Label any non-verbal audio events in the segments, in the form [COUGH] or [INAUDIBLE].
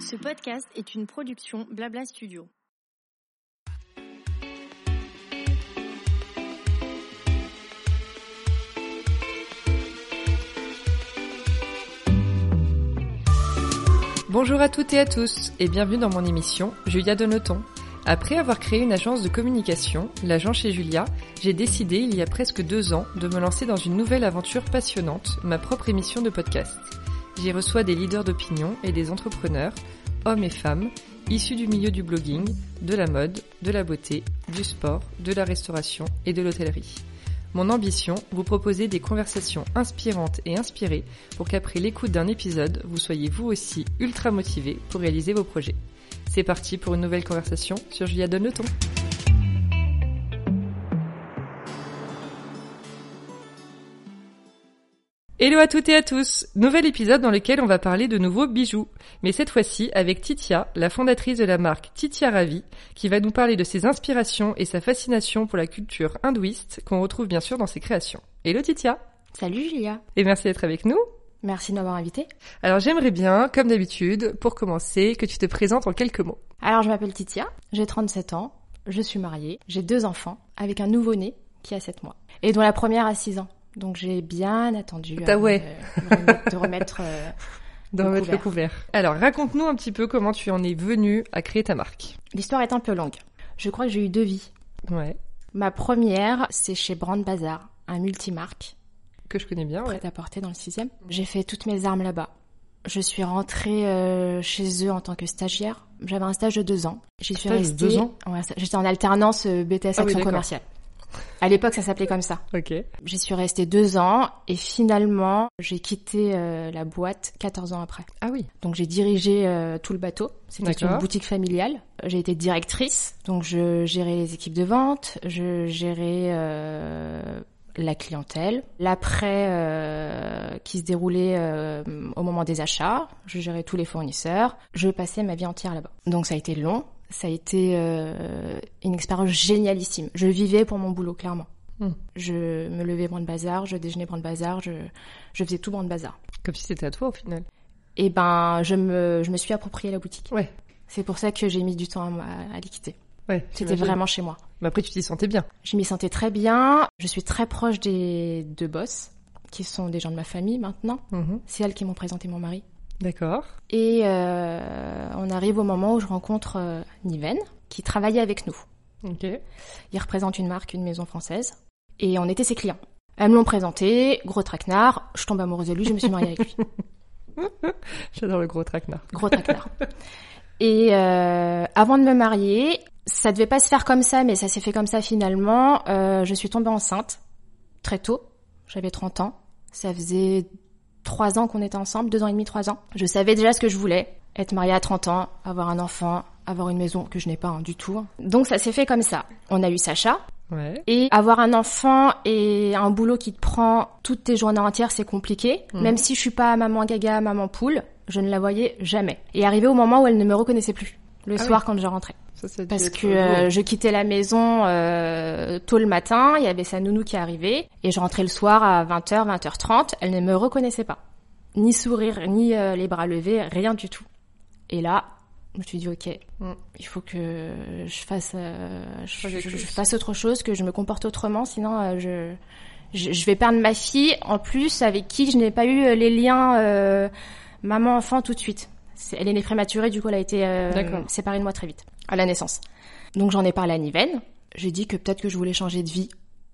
Ce podcast est une production Blabla Studio. Bonjour à toutes et à tous et bienvenue dans mon émission Julia Donoton. Après avoir créé une agence de communication, l'agent chez Julia, j'ai décidé il y a presque deux ans de me lancer dans une nouvelle aventure passionnante, ma propre émission de podcast. J'y reçois des leaders d'opinion et des entrepreneurs, hommes et femmes, issus du milieu du blogging, de la mode, de la beauté, du sport, de la restauration et de l'hôtellerie. Mon ambition, vous proposer des conversations inspirantes et inspirées pour qu'après l'écoute d'un épisode, vous soyez vous aussi ultra motivé pour réaliser vos projets. C'est parti pour une nouvelle conversation sur Julia Donne le ton. Hello à toutes et à tous Nouvel épisode dans lequel on va parler de nouveaux bijoux, mais cette fois-ci avec Titia, la fondatrice de la marque Titia Ravi, qui va nous parler de ses inspirations et sa fascination pour la culture hindouiste qu'on retrouve bien sûr dans ses créations. Hello Titia Salut Julia Et merci d'être avec nous Merci de m'avoir invité. Alors j'aimerais bien, comme d'habitude, pour commencer, que tu te présentes en quelques mots. Alors je m'appelle Titia, j'ai 37 ans, je suis mariée, j'ai deux enfants, avec un nouveau-né qui a 7 mois, et dont la première a 6 ans. Donc j'ai bien attendu Ah ouais. de remettre, de remettre, euh, De Le remettre le couvert. couvert. Alors raconte-nous un petit peu comment tu en es venue à créer ta marque. L'histoire est un peu longue. Je crois que j'ai eu deux vies. Ouais. Ma première, c'est chez Brand Bazar, un multimarque, Que je connais bien, ouais. prêt à porter dans le sixième. J'ai fait toutes mes armes là-bas. Je suis rentrée euh, chez eux en tant que stagiaire. J'avais un stage de deux ans. J'y suis de restée. deux ans Ouais, J'étais en alternance euh, BTS Ah Action commerciale. À l'époque, ça s'appelait comme ça. Ok. J'y suis restée deux ans et finalement, j'ai quitté euh, la boîte 14 ans après. Ah oui. Donc j'ai dirigé euh, tout le bateau. C'était une boutique familiale. J'ai été directrice, donc je gérais les équipes de vente, je gérais euh, la clientèle, l'après euh, qui se déroulait au moment des achats. Je gérais tous les fournisseurs. Je passais ma vie entière là-bas. Donc ça a été long. Ça a été euh, une expérience génialissime. Je vivais pour mon boulot, clairement. Hmm. Je me levais brand bazar, je déjeunais brand bazar, je, je faisais tout brand bazar. Comme si c'était à toi au final. Et ben, je me, je me suis approprié la boutique. Ouais. C'est pour ça que j'ai mis du temps à, à, à les quitter. Ouais. C'était vraiment chez moi. Mais après tu t'y sentais bien. Je m'y sentais très bien. Je suis très proche des deux boss, qui sont des gens de ma famille maintenant. Mhm. C'est elles qui m'ont présenté mon mari. D'accord. Et euh, on arrive au moment où je rencontre euh, Niven, qui travaillait avec nous. Ok. Il représente une marque, une maison française. Et on était ses clients. Elles me l'ont présenté, gros traquenard. Je tombe amoureuse de lui, je me suis mariée avec lui. [LAUGHS] J'adore le gros traquenard. Gros traquenard. Et euh, avant de me marier, ça devait pas se faire comme ça, mais ça s'est fait comme ça finalement. Euh, je suis tombée enceinte très tôt. J'avais 30 ans. Ça faisait trois ans qu'on était ensemble, deux ans et demi, trois ans. Je savais déjà ce que je voulais. Être mariée à 30 ans, avoir un enfant, avoir une maison que je n'ai pas hein, du tout. Donc ça s'est fait comme ça. On a eu Sacha. Ouais. Et avoir un enfant et un boulot qui te prend toutes tes journées entières, c'est compliqué. Mhm. Même si je suis pas maman gaga, maman poule, je ne la voyais jamais. Et arrivé au moment où elle ne me reconnaissait plus, le Ah soir quand je rentrais. Ça, ça Parce que euh, je quittais la maison euh, tôt le matin, il y avait sa nounou qui arrivait, et je rentrais le soir à 20h, 20h30, elle ne me reconnaissait pas. Ni sourire, ni euh, les bras levés, rien du tout. Et là, je me suis dit, ok, Mm. il faut que je fasse, euh, je, Fasse quelque je- je chose. fasse autre chose, que je me comporte autrement, sinon je, je, je vais perdre ma fille, en plus avec qui je n'ai pas eu les liens euh, maman-enfant tout de suite. Elle est née prématurée, du coup elle a été euh, séparée de moi très vite, à la naissance. Donc j'en ai parlé à Niven, j'ai dit que peut-être que je voulais changer de vie,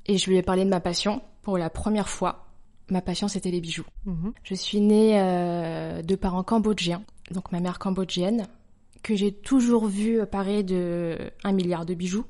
et je lui ai parlé de ma passion pour la première fois. Ma passion c'était les bijoux. Mhm. Je suis née euh, de parents cambodgiens, donc ma mère cambodgienne, que j'ai toujours vu parer de un milliard de bijoux.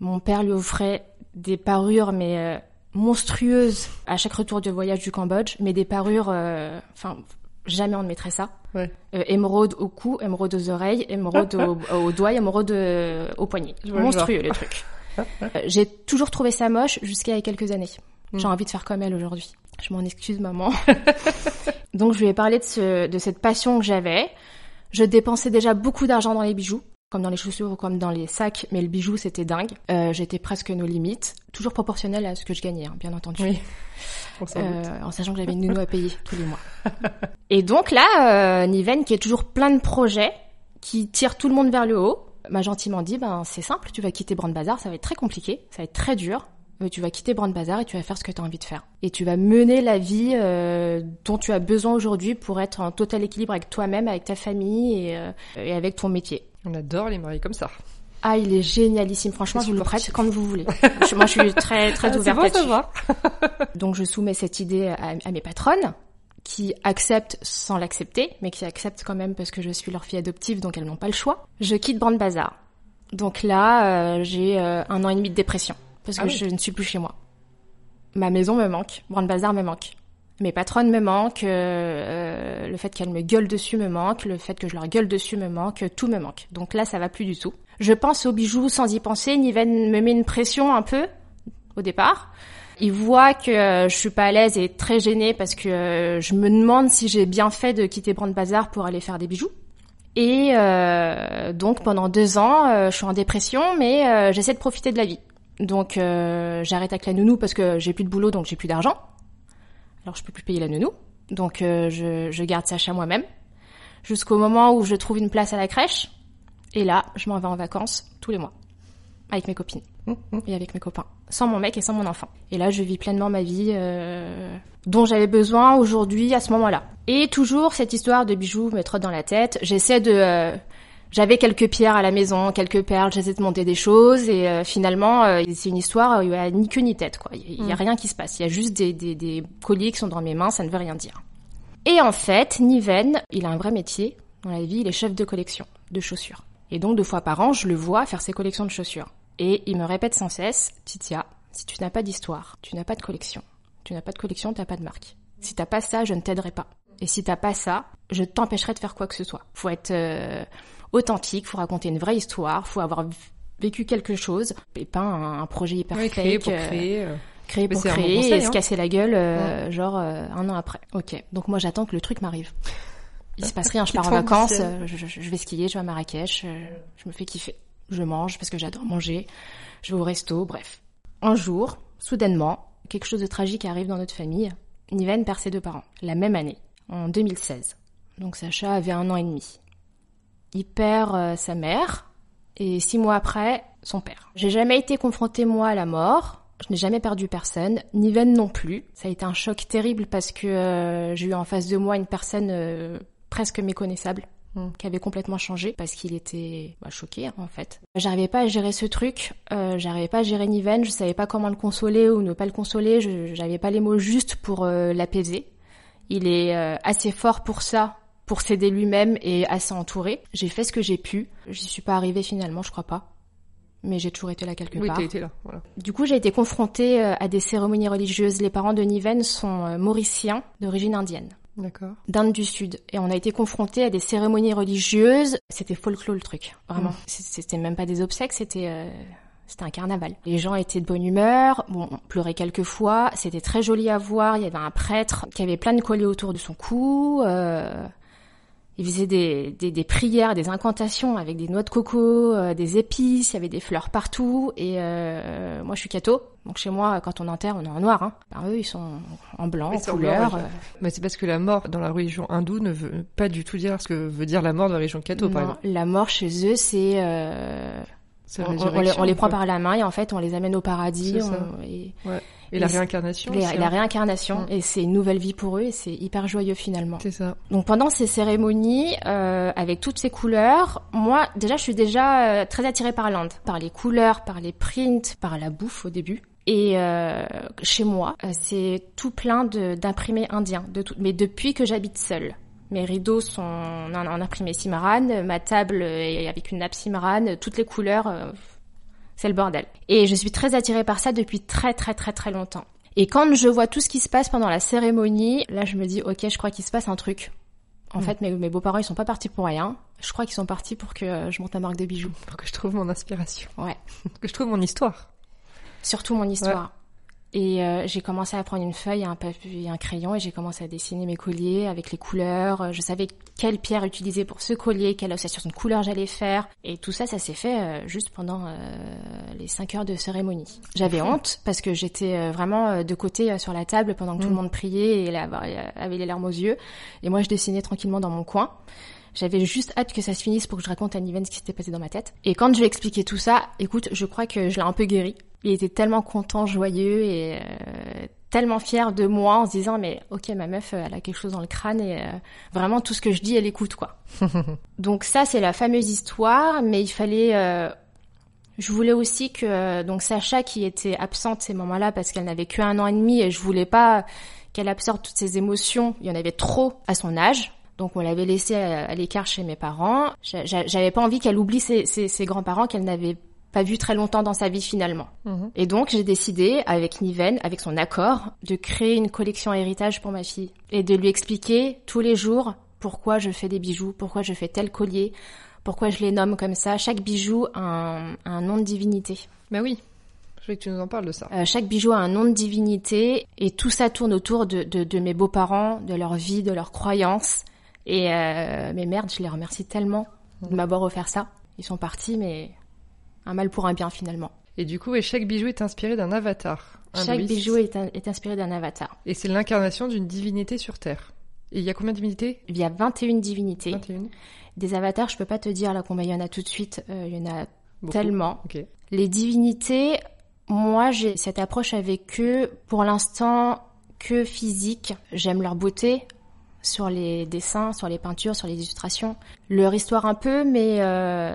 Mon père lui offrait des parures, mais euh, monstrueuses à chaque retour de voyage du Cambodge, mais des parures, euh, enfin, jamais on ne mettrait ça. Ouais. Euh, émeraude au cou, émeraude aux oreilles, émeraude au, [LAUGHS] au doigt, émeraude euh, au poignet. Monstrueux le truc. Euh, J'ai toujours trouvé ça moche jusqu'à il y a quelques années. J'ai Mm. envie de faire comme elle aujourd'hui. Je m'en excuse, maman. [LAUGHS] Donc je lui ai parlé de, ce, de cette passion que j'avais. Je dépensais déjà beaucoup d'argent dans les bijoux, comme dans les chaussures ou comme dans les sacs, mais le bijou c'était dingue. Euh, J'étais presque nos limites, toujours proportionnel à ce que je gagnais, hein, bien entendu. Oui. Euh, en sachant que j'avais une nounou à payer tous les mois. [LAUGHS] Et donc là, euh, Niven, qui est toujours plein de projets, qui tire tout le monde vers le haut, m'a gentiment dit, ben c'est simple, tu vas quitter Brand Bazar, ça va être très compliqué, ça va être très dur, mais tu vas quitter Brand Bazar et tu vas faire ce que tu as envie de faire. Et tu vas mener la vie euh, dont tu as besoin aujourd'hui pour être en total équilibre avec toi-même, avec ta famille et, euh, et avec ton métier. On adore les maris comme ça. Ah, il est génialissime. Franchement, je vous le prête quand vous voulez. [LAUGHS] Moi, je suis très, très Ah, ouverte. [LAUGHS] Donc, je soumets cette idée à, à mes patronnes, qui acceptent sans l'accepter, mais qui acceptent quand même parce que je suis leur fille adoptive, donc elles n'ont pas le choix. Je quitte Brand Bazar. Donc là, euh, j'ai euh, un an et demi de dépression, parce que Ah oui. je ne suis plus chez moi. Ma maison me manque, Brand Bazar me manque. Mes patronnes me manquent, euh, euh, le fait qu'elles me gueulent dessus me manque, le fait que je leur gueule dessus me manque, tout me manque. Donc là, ça va plus du tout. Je pense aux bijoux sans y penser. Niven me met une pression un peu au départ. Il voit que euh, je suis pas à l'aise et très gênée parce que euh, je me demande si j'ai bien fait de quitter Brand Bazar pour aller faire des bijoux. Et euh, donc pendant deux ans, je suis en dépression, mais j'essaie de profiter de la vie. Donc j'arrête avec la nounou parce que j'ai plus de boulot, donc j'ai plus d'argent. Alors je peux plus payer la nounou, donc euh, je, je garde Sacha moi-même jusqu'au moment où je trouve une place à la crèche. Et là, je m'en vais en vacances tous les mois avec mes copines et avec mes copains, sans mon mec et sans mon enfant. Et là, je vis pleinement ma vie euh, dont j'avais besoin aujourd'hui à ce moment-là. Et toujours cette histoire de bijoux me trotte dans la tête. J'essaie de euh, j'avais quelques pierres à la maison, quelques perles, j'essaie de monter des choses et euh, finalement euh, c'est une histoire où il y a ni queue ni tête quoi. Il y, a- a rien qui se passe. Il y a juste des, des, des colliers qui sont dans mes mains, ça ne veut rien dire. Et en fait, Niven, il a un vrai métier dans la vie, il est chef de collection de chaussures. Et donc deux fois par an, je le vois faire ses collections de chaussures. Et il me répète sans cesse, Titia, si tu n'as pas d'histoire, tu n'as pas de collection. Tu n'as pas de collection, tu n'as pas de marque. Si t'as pas ça, je ne t'aiderai pas. Et si t'as pas ça, je t'empêcherai de faire quoi que ce soit. Faut être euh, authentique, faut raconter une vraie histoire, faut avoir vécu quelque chose, et pas un, un projet hyper Oui, fake, créer pour euh, créer. euh. créer pour bon créer conseil, et se hein. casser la gueule, euh, genre euh, un an après. Ok, donc moi j'attends que le truc m'arrive. Il se passe [LAUGHS] rien, je pars en vacances, euh, je, vais skier, je vais à Marrakech, je me fais kiffer. Je mange parce que j'adore manger, je vais au resto, bref. Un jour, soudainement, quelque chose de tragique arrive dans notre famille. Niven perd ses deux parents, la même année, en 2016. Donc Sacha avait un an et demi. Il perd euh, sa mère et six mois après, son père. J'ai jamais été confrontée moi à la mort. Je n'ai jamais perdu personne, Niven non plus. Ça a été un choc terrible parce que euh, j'ai eu en face de moi une personne euh, presque méconnaissable Mm. qui avait complètement changé parce qu'il était bah, choqué en fait. J'arrivais pas à gérer ce truc, euh, j'arrivais pas à gérer Niven, je savais pas comment le consoler ou ne pas le consoler, je j'avais pas les mots justes pour euh, l'apaiser. Il est euh, assez fort pour ça, pour s'aider lui-même et assez entouré. J'ai fait ce que j'ai pu. J'y suis pas arrivée finalement, je crois pas. Mais j'ai toujours été là quelque Oui, part. t'as été là. Voilà. Du coup, j'ai été confrontée euh, à des cérémonies religieuses. Les parents de Niven sont euh, mauriciens d'origine indienne, D'accord. d'Inde du Sud. Et on a été confrontés à des cérémonies religieuses. C'était folklore le truc, vraiment. Mm. C- C'était même pas des obsèques, c'était... euh, C'était un carnaval. Les gens étaient de bonne humeur, bon, on pleurait quelques fois, c'était très joli à voir, il y avait un prêtre qui avait plein de colliers autour de son cou, euh, il faisait des, des, des prières, des incantations avec des noix de coco, euh, des épices, il y avait des fleurs partout, et euh, moi je suis catho, donc chez moi quand on enterre on est en noir, hein. Ben, eux ils sont en blanc, en couleur, blanc, euh, Mais c'est parce que la mort dans la religion hindoue ne veut pas du tout dire ce que veut dire la mort dans la religion catho, par non, exemple. la mort chez eux c'est... euh, C'est on, la les, résurrection, on les prend par la main et en fait on les amène au paradis. Et- Et la et c'est- réincarnation. les- la hein. réincarnation et c'est une nouvelle vie pour eux et c'est hyper joyeux finalement. C'est ça. Donc pendant ces cérémonies, euh, avec toutes ces couleurs, moi déjà je suis déjà euh, très attirée par l'Inde, par les couleurs, par les prints, par la bouffe au début. Et euh, chez moi, euh, c'est tout plein d'imprimés indiens, de tout, mais depuis que j'habite seule. Mes rideaux sont en, en imprimé Cimarran, ma table est avec une nappe Cimarran, toutes les couleurs, euh, c'est le bordel. Et je suis très attirée par ça depuis très très très très longtemps. Et quand je vois tout ce qui se passe pendant la cérémonie, là je me dis ok, je crois qu'il se passe un truc. En Mm. fait, mes, mes beaux-parents ils sont pas partis pour rien. Je crois qu'ils sont partis pour que euh, je monte ma marque de bijoux. Pour que je trouve mon inspiration. Ouais. [LAUGHS] que je trouve mon histoire. Surtout mon histoire. Et euh, j'ai commencé à prendre une feuille, un papier, un crayon et j'ai commencé à dessiner mes colliers avec les couleurs. Je savais quelle pierre utiliser pour ce collier, quelle association de couleurs j'allais faire. Et tout ça, ça s'est fait euh, juste pendant euh, les cinq heures de cérémonie. J'avais honte parce que j'étais vraiment de côté sur la table pendant que tout le Mm. monde priait et avait les larmes aux yeux. Et moi, je dessinais tranquillement dans mon coin. J'avais juste hâte que ça se finisse pour que je raconte à Niven ce qui s'était passé dans ma tête. Et quand je lui ai expliqué tout ça, écoute, je crois que je l'ai un peu guéri. Il était tellement content, joyeux et euh, tellement fier de moi en se disant mais ok ma meuf euh, elle a quelque chose dans le crâne et euh, vraiment tout ce que je dis elle écoute quoi. [LAUGHS] donc ça c'est la fameuse histoire, mais il fallait euh, je voulais aussi que donc Sacha qui était absente ces moments-là parce qu'elle n'avait que un an et demi et je voulais pas qu'elle absorbe toutes ces émotions. Il y en avait trop à son âge. Donc on l'avait laissée à, à l'écart chez mes parents. J'a- j'a- J'avais pas envie qu'elle oublie ses, ses- ses grands-parents qu'elle n'avait pas vu très longtemps dans sa vie finalement. Mhm. Et donc j'ai décidé, avec Niven, avec son accord, de créer une collection héritage pour ma fille et de lui expliquer tous les jours pourquoi je fais des bijoux, pourquoi je fais tel collier, pourquoi je les nomme comme ça. Chaque bijou a un, a un nom de divinité. Bah oui, je veux que tu nous en parles de ça. Euh, chaque bijou a un nom de divinité et tout ça tourne autour de, de, de mes beaux-parents, de leur vie, de leurs croyances. Et euh, mais merde, je les remercie tellement de m'avoir offert ça. Ils sont partis, mais un mal pour un bien finalement. Et du coup, et chaque bijou est inspiré d'un avatar. Chaque bijou est, un- est inspiré d'un avatar. Et c'est l'incarnation d'une divinité sur Terre. Et il y a combien de divinités? Il y a 21 divinités. 21 Des avatars, je peux pas te dire là combien il y en a tout de suite. Euh, il y en a Beaucoup. tellement. Ok. Les divinités, moi j'ai cette approche avec eux pour l'instant que physique. J'aime leur beauté sur les dessins, sur les peintures, sur les illustrations. Leur histoire un peu, mais euh,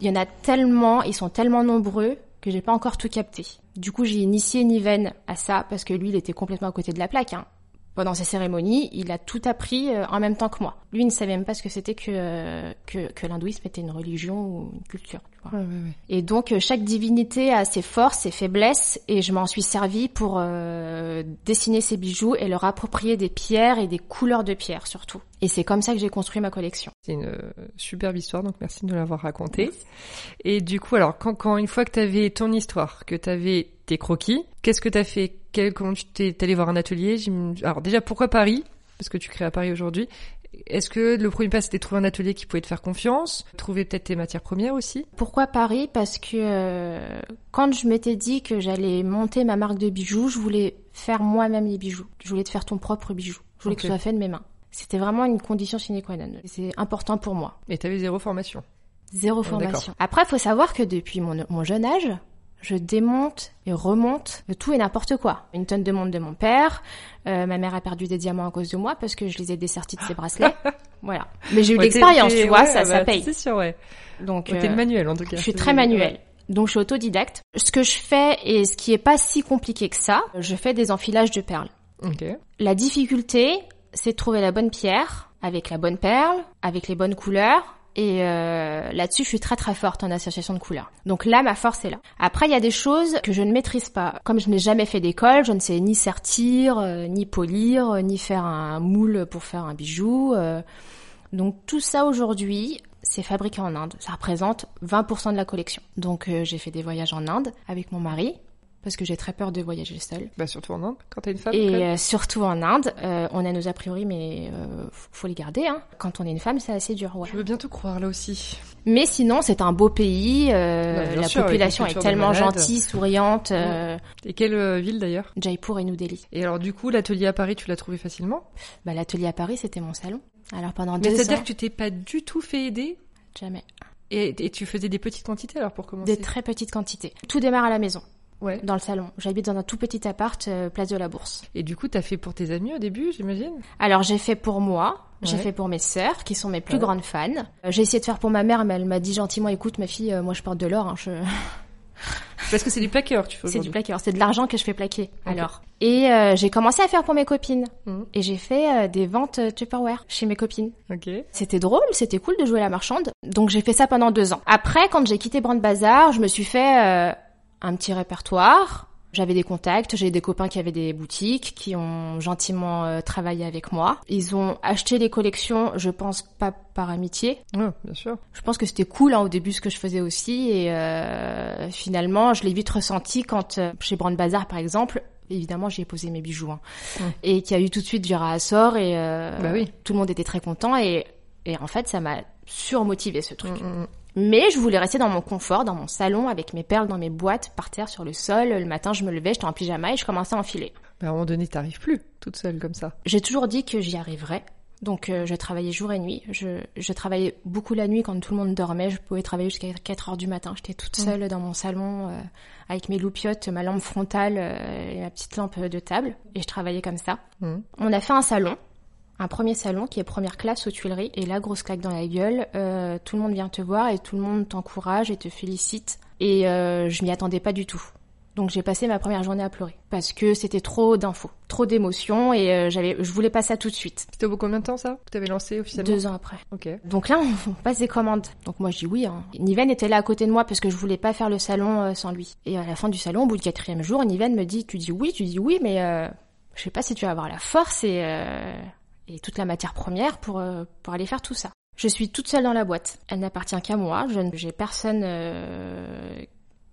il y en a tellement, ils sont tellement nombreux que j'ai pas encore tout capté. Du coup, j'ai initié Niven à ça parce que lui, il était complètement à côté de la plaque. hein. Pendant ces cérémonies, il a tout appris euh, en même temps que moi. Lui, il ne savait même pas ce que c'était que, euh, que, que l'hindouisme était une religion ou une culture. tu vois. Ouais, ouais, ouais. Et donc euh, chaque divinité a ses forces, ses faiblesses, et je m'en suis servi pour euh, dessiner ces bijoux et leur approprier des pierres et des couleurs de pierres surtout. Et c'est comme ça que j'ai construit ma collection. C'est une superbe histoire, donc merci de nous l'avoir racontée. Et du coup, alors, quand, quand une fois que tu avais ton histoire, que tu avais tes croquis, qu'est-ce que tu as fait Quel, Comment tu t'es allé voir un atelier Alors déjà, pourquoi Paris? Parce que tu crées à Paris aujourd'hui. Est-ce que le premier pas, c'était trouver un atelier qui pouvait te faire confiance? Trouver peut-être tes matières premières aussi? Pourquoi Paris? Parce que euh, quand je m'étais dit que j'allais monter ma marque de bijoux, je voulais faire moi-même les bijoux. Je voulais te faire ton propre bijou. Je voulais que ce soit fait de mes mains. C'était vraiment une condition sine qua non. C'est important pour moi. Et tu avais zéro formation. Zéro Oh, formation. Après, il faut savoir que depuis mon, mon jeune âge, je démonte et remonte de tout et n'importe quoi. Une tonne de montre de mon père. euh, ma mère a perdu des diamants à cause de moi parce que je les ai dessertis de ses bracelets. [LAUGHS] voilà. Mais j'ai eu Ouais, l'expérience, tu vois, ouais, ça, ça bah, paye. C'est sûr, ouais. Donc, Ouais, T'es euh, manuel en tout cas. je suis très manuelle. Donc je suis autodidacte. Ce que je fais et ce qui est pas si compliqué que ça, je fais des enfilages de perles. Ok. La difficulté, c'est de trouver la bonne pierre, avec la bonne perle, avec les bonnes couleurs. Et euh, là-dessus, je suis très très forte en association de couleurs. Donc là, ma force est là. Après, il y a des choses que je ne maîtrise pas. Comme je n'ai jamais fait d'école, je ne sais ni sertir, euh, ni polir, euh, ni faire un moule pour faire un bijou. Donc tout ça aujourd'hui, c'est fabriqué en Inde. Ça représente 20% de la collection. Donc j'ai fait des voyages en Inde avec mon mari, parce que j'ai très peur de voyager seule. Bah surtout en Inde, quand t'es une femme. Et euh, surtout en Inde, euh, on a nos a priori, mais euh, faut les garder. Hein. Quand on est une femme, c'est assez dur. Ouais. Je veux bien te croire là aussi. Mais sinon, c'est un beau pays. euh, bien la sûr, population est tellement gentille, souriante. euh, Et quelle ville d'ailleurs? Jaipur et New Delhi. Et alors du coup, l'atelier à Paris, tu l'as trouvé facilement? Bah, L'atelier à Paris, c'était mon salon. Alors pendant Mais deux c'est-à-dire ans, que tu t'es pas du tout fait aider? Jamais. et, et tu faisais des petites quantités alors pour commencer? Des très petites quantités. Tout démarre à la maison, Ouais. dans le salon. J'habite dans un tout petit appart, euh, place de la Bourse. Et du coup, t'as fait pour tes amis au début, j'imagine? Alors j'ai fait pour moi, j'ai Ouais. fait pour mes sœurs, qui sont mes plus Ouais. grandes fans. Euh, J'ai essayé de faire pour ma mère, mais elle m'a dit gentiment, écoute ma fille, euh, moi je porte de l'or, hein, je... [LAUGHS] Parce que c'est des plaqueurs, tu fais c'est du plaqueur, c'est de l'argent que je fais plaquer. Alors, et euh, j'ai commencé à faire pour mes copines. Mhm. Et j'ai fait euh, des ventes euh, Tupperware chez mes copines. Ok. C'était drôle, c'était cool de jouer la marchande. Donc j'ai fait ça pendant deux ans. Après, quand j'ai quitté Brand Bazar, je me suis fait euh, un petit répertoire. J'avais des contacts, j'ai des copains qui avaient des boutiques, qui ont gentiment euh, travaillé avec moi. Ils ont acheté les collections, je pense pas par amitié. Ouais, bien sûr. Je pense que c'était cool hein, au début ce que je faisais aussi et euh, finalement je l'ai vite ressenti quand euh, chez Brand Bazar par exemple évidemment, j'ai posé mes bijoux, hein. Et qui a eu tout de suite du ressort et euh, Bah oui. tout le monde était très content et, et en fait, ça m'a surmotivé ce truc. Mm, mm, Mais je voulais rester dans mon confort, dans mon salon, avec mes perles dans mes boîtes, par terre sur le sol. Le matin, je me levais, j'étais en pyjama et je commençais à enfiler. Mais à un moment donné, t'arrives plus toute seule comme ça. J'ai toujours dit que j'y arriverais. Donc euh, je travaillais jour et nuit. Je, je travaillais beaucoup la nuit quand tout le monde dormait. Je pouvais travailler jusqu'à 4 heures du matin. J'étais toute seule dans mon salon euh, avec mes loupiottes, ma lampe frontale euh, et ma petite lampe de table. Et je travaillais comme ça. Mm. On a fait un salon, un premier salon qui est première classe aux Tuileries. Et là, grosse claque dans la gueule. euh, tout le monde vient te voir et tout le monde t'encourage et te félicite. Et euh, je m'y attendais pas du tout. Donc j'ai passé ma première journée à pleurer parce que c'était trop d'infos, trop d'émotions et euh, j'avais, je voulais pas ça tout de suite. C'était au bout de combien de temps ça que t'avais lancé officiellement? Deux ans après. Ok. Donc là, on passe des commandes. Donc moi, je dis oui. Hein. Niven était là à côté de moi parce que je voulais pas faire le salon euh, sans lui. Et à la fin du salon, au bout du quatrième jour, Niven me dit, tu dis oui, tu dis oui, mais euh, je sais pas si tu vas avoir la force et, euh, et toute la matière première pour, euh, pour aller faire tout ça. Je suis toute seule dans la boîte. Elle n'appartient qu'à moi. Je n'ai personne euh,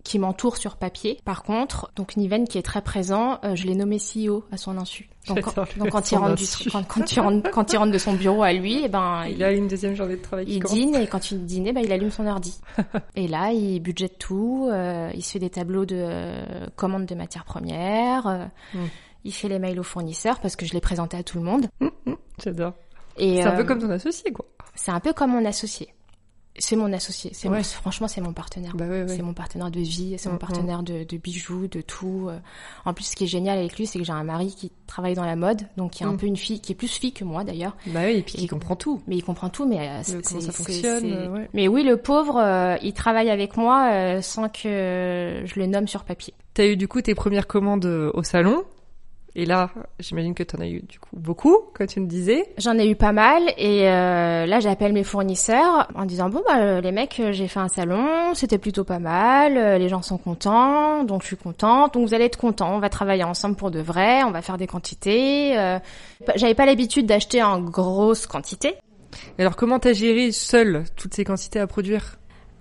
qui m'entoure sur papier. Par contre, donc Niven qui est très présent, euh, je l'ai nommé CEO à son insu. Donc, quand, donc il rentre du, quand, quand il rentre, quand il rentre de son bureau à lui, eh ben Il a une deuxième journée de travail il dîne et quand il dîne, bah, il allume son ordi. [LAUGHS] et là, il budgète tout. euh, il se fait des tableaux de euh, commandes de matières premières. euh, Mm. Il fait les mails aux fournisseurs parce que je l'ai présenté à tout le monde. J'adore. Et C'est un peu euh, comme ton associé quoi. c'est un peu comme mon associé. C'est mon associé. C'est Ouais. mon- franchement, c'est mon partenaire. Bah ouais, ouais. C'est mon partenaire de vie, c'est mon mm. partenaire de, de bijoux, de tout. euh. En plus, ce qui est génial avec lui, c'est que j'ai un mari qui travaille dans la mode, donc qui est un peu une fille, qui est plus fille que moi d'ailleurs. Bah oui, et puis Et- qui comprend tout. Mais il comprend tout, mais euh, c'est- comment ça fonctionne. Mais oui, le pauvre, euh, il travaille avec moi euh, sans que je le nomme sur papier. T'as eu du coup tes premières commandes au salon. Et là, j'imagine que t'en as eu du coup beaucoup, comme tu me disais. J'en ai eu pas mal et euh, là j'appelle mes fournisseurs en disant bon bah euh, les mecs euh, j'ai fait un salon, c'était plutôt pas mal, euh, les gens sont contents, donc je suis contente, donc vous allez être contents, on va travailler ensemble pour de vrai, on va faire des quantités. euh. J'avais pas l'habitude d'acheter en grosse quantité. Alors comment t'as géré seule toutes ces quantités à produire?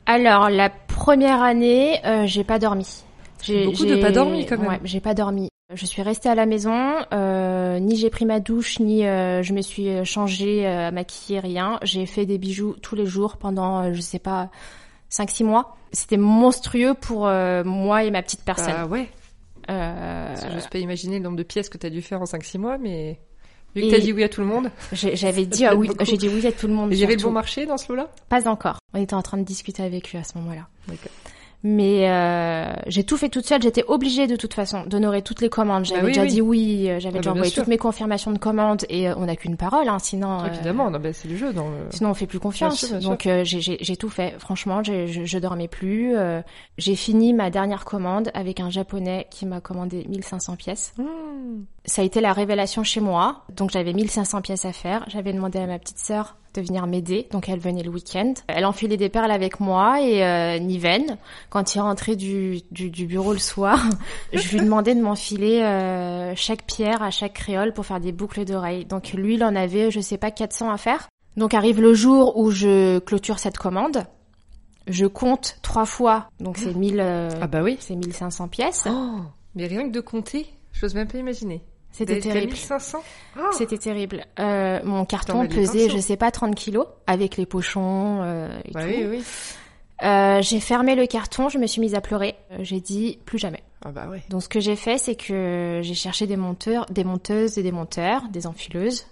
Alors la première année euh, j'ai pas dormi. J'ai Beaucoup de pas dormi, quand même. Ouais, j'ai pas dormi. Je suis restée à la maison, euh, ni j'ai pris ma douche, ni euh, je me suis euh, changée, euh, maquillée, rien. J'ai fait des bijoux tous les jours pendant, euh, je sais pas, 5-6 mois. C'était monstrueux pour euh, moi et ma petite personne. Bah ouais. Euh, J'ose pas imaginer le nombre de pièces que t'as dû faire en 5-6 mois, mais vu que Et- t'as dit oui à tout le monde. J'avais dit ah oui, [LAUGHS] j'ai dit oui à tout le monde. Et il y avait le surtout. bon marché dans ce lot-là? Pas encore. On était en train de discuter avec lui à ce moment-là. D'accord. Mais euh, j'ai tout fait toute seule. J'étais obligée de toute façon d'honorer toutes les commandes. J'avais Bah oui, déjà oui. dit oui. euh, J'avais Ah déjà bah, envoyé sûr. toutes mes confirmations de commandes et euh, on n'a qu'une parole, hein, sinon. euh, Évidemment, non, bah, c'est le jeu dans le... Sinon, on fait plus confiance. sûr, bien sûr. Donc, euh, j'ai- tout fait. Franchement, je, je dormais plus. euh, j'ai fini ma dernière commande avec un japonais qui m'a commandé 1500 pièces. Mmh. Ça a été la révélation chez moi. Donc, j'avais 1500 pièces à faire. J'avais demandé à ma petite sœur de venir m'aider. Donc, elle venait le week-end. Elle enfilait des perles avec moi et euh, Niven, quand il rentrait du, du, du bureau le soir, [LAUGHS] je lui demandais de m'enfiler euh, chaque pierre à chaque créole pour faire des boucles d'oreilles. Donc, lui, il en avait, je sais pas, 400 à faire. Donc, arrive le jour où je clôture cette commande. Je compte trois fois. Donc, c'est 1000, euh, Ah bah oui. c'est 1500 pièces. Oh, mais rien que de compter, j'ose même pas imaginer. C'était terrible. 1500 Oh. C'était terrible. Euh, mon carton pesait, je sais pas, 30 kilos, avec les pochons euh, et Bah tout. oui, oui. Euh, j'ai fermé le carton, je me suis mise à pleurer. Euh, J'ai dit plus jamais. Ah bah ouais. Donc ce que j'ai fait, c'est que j'ai cherché des monteurs, des monteuses et des monteurs, des enfileuses,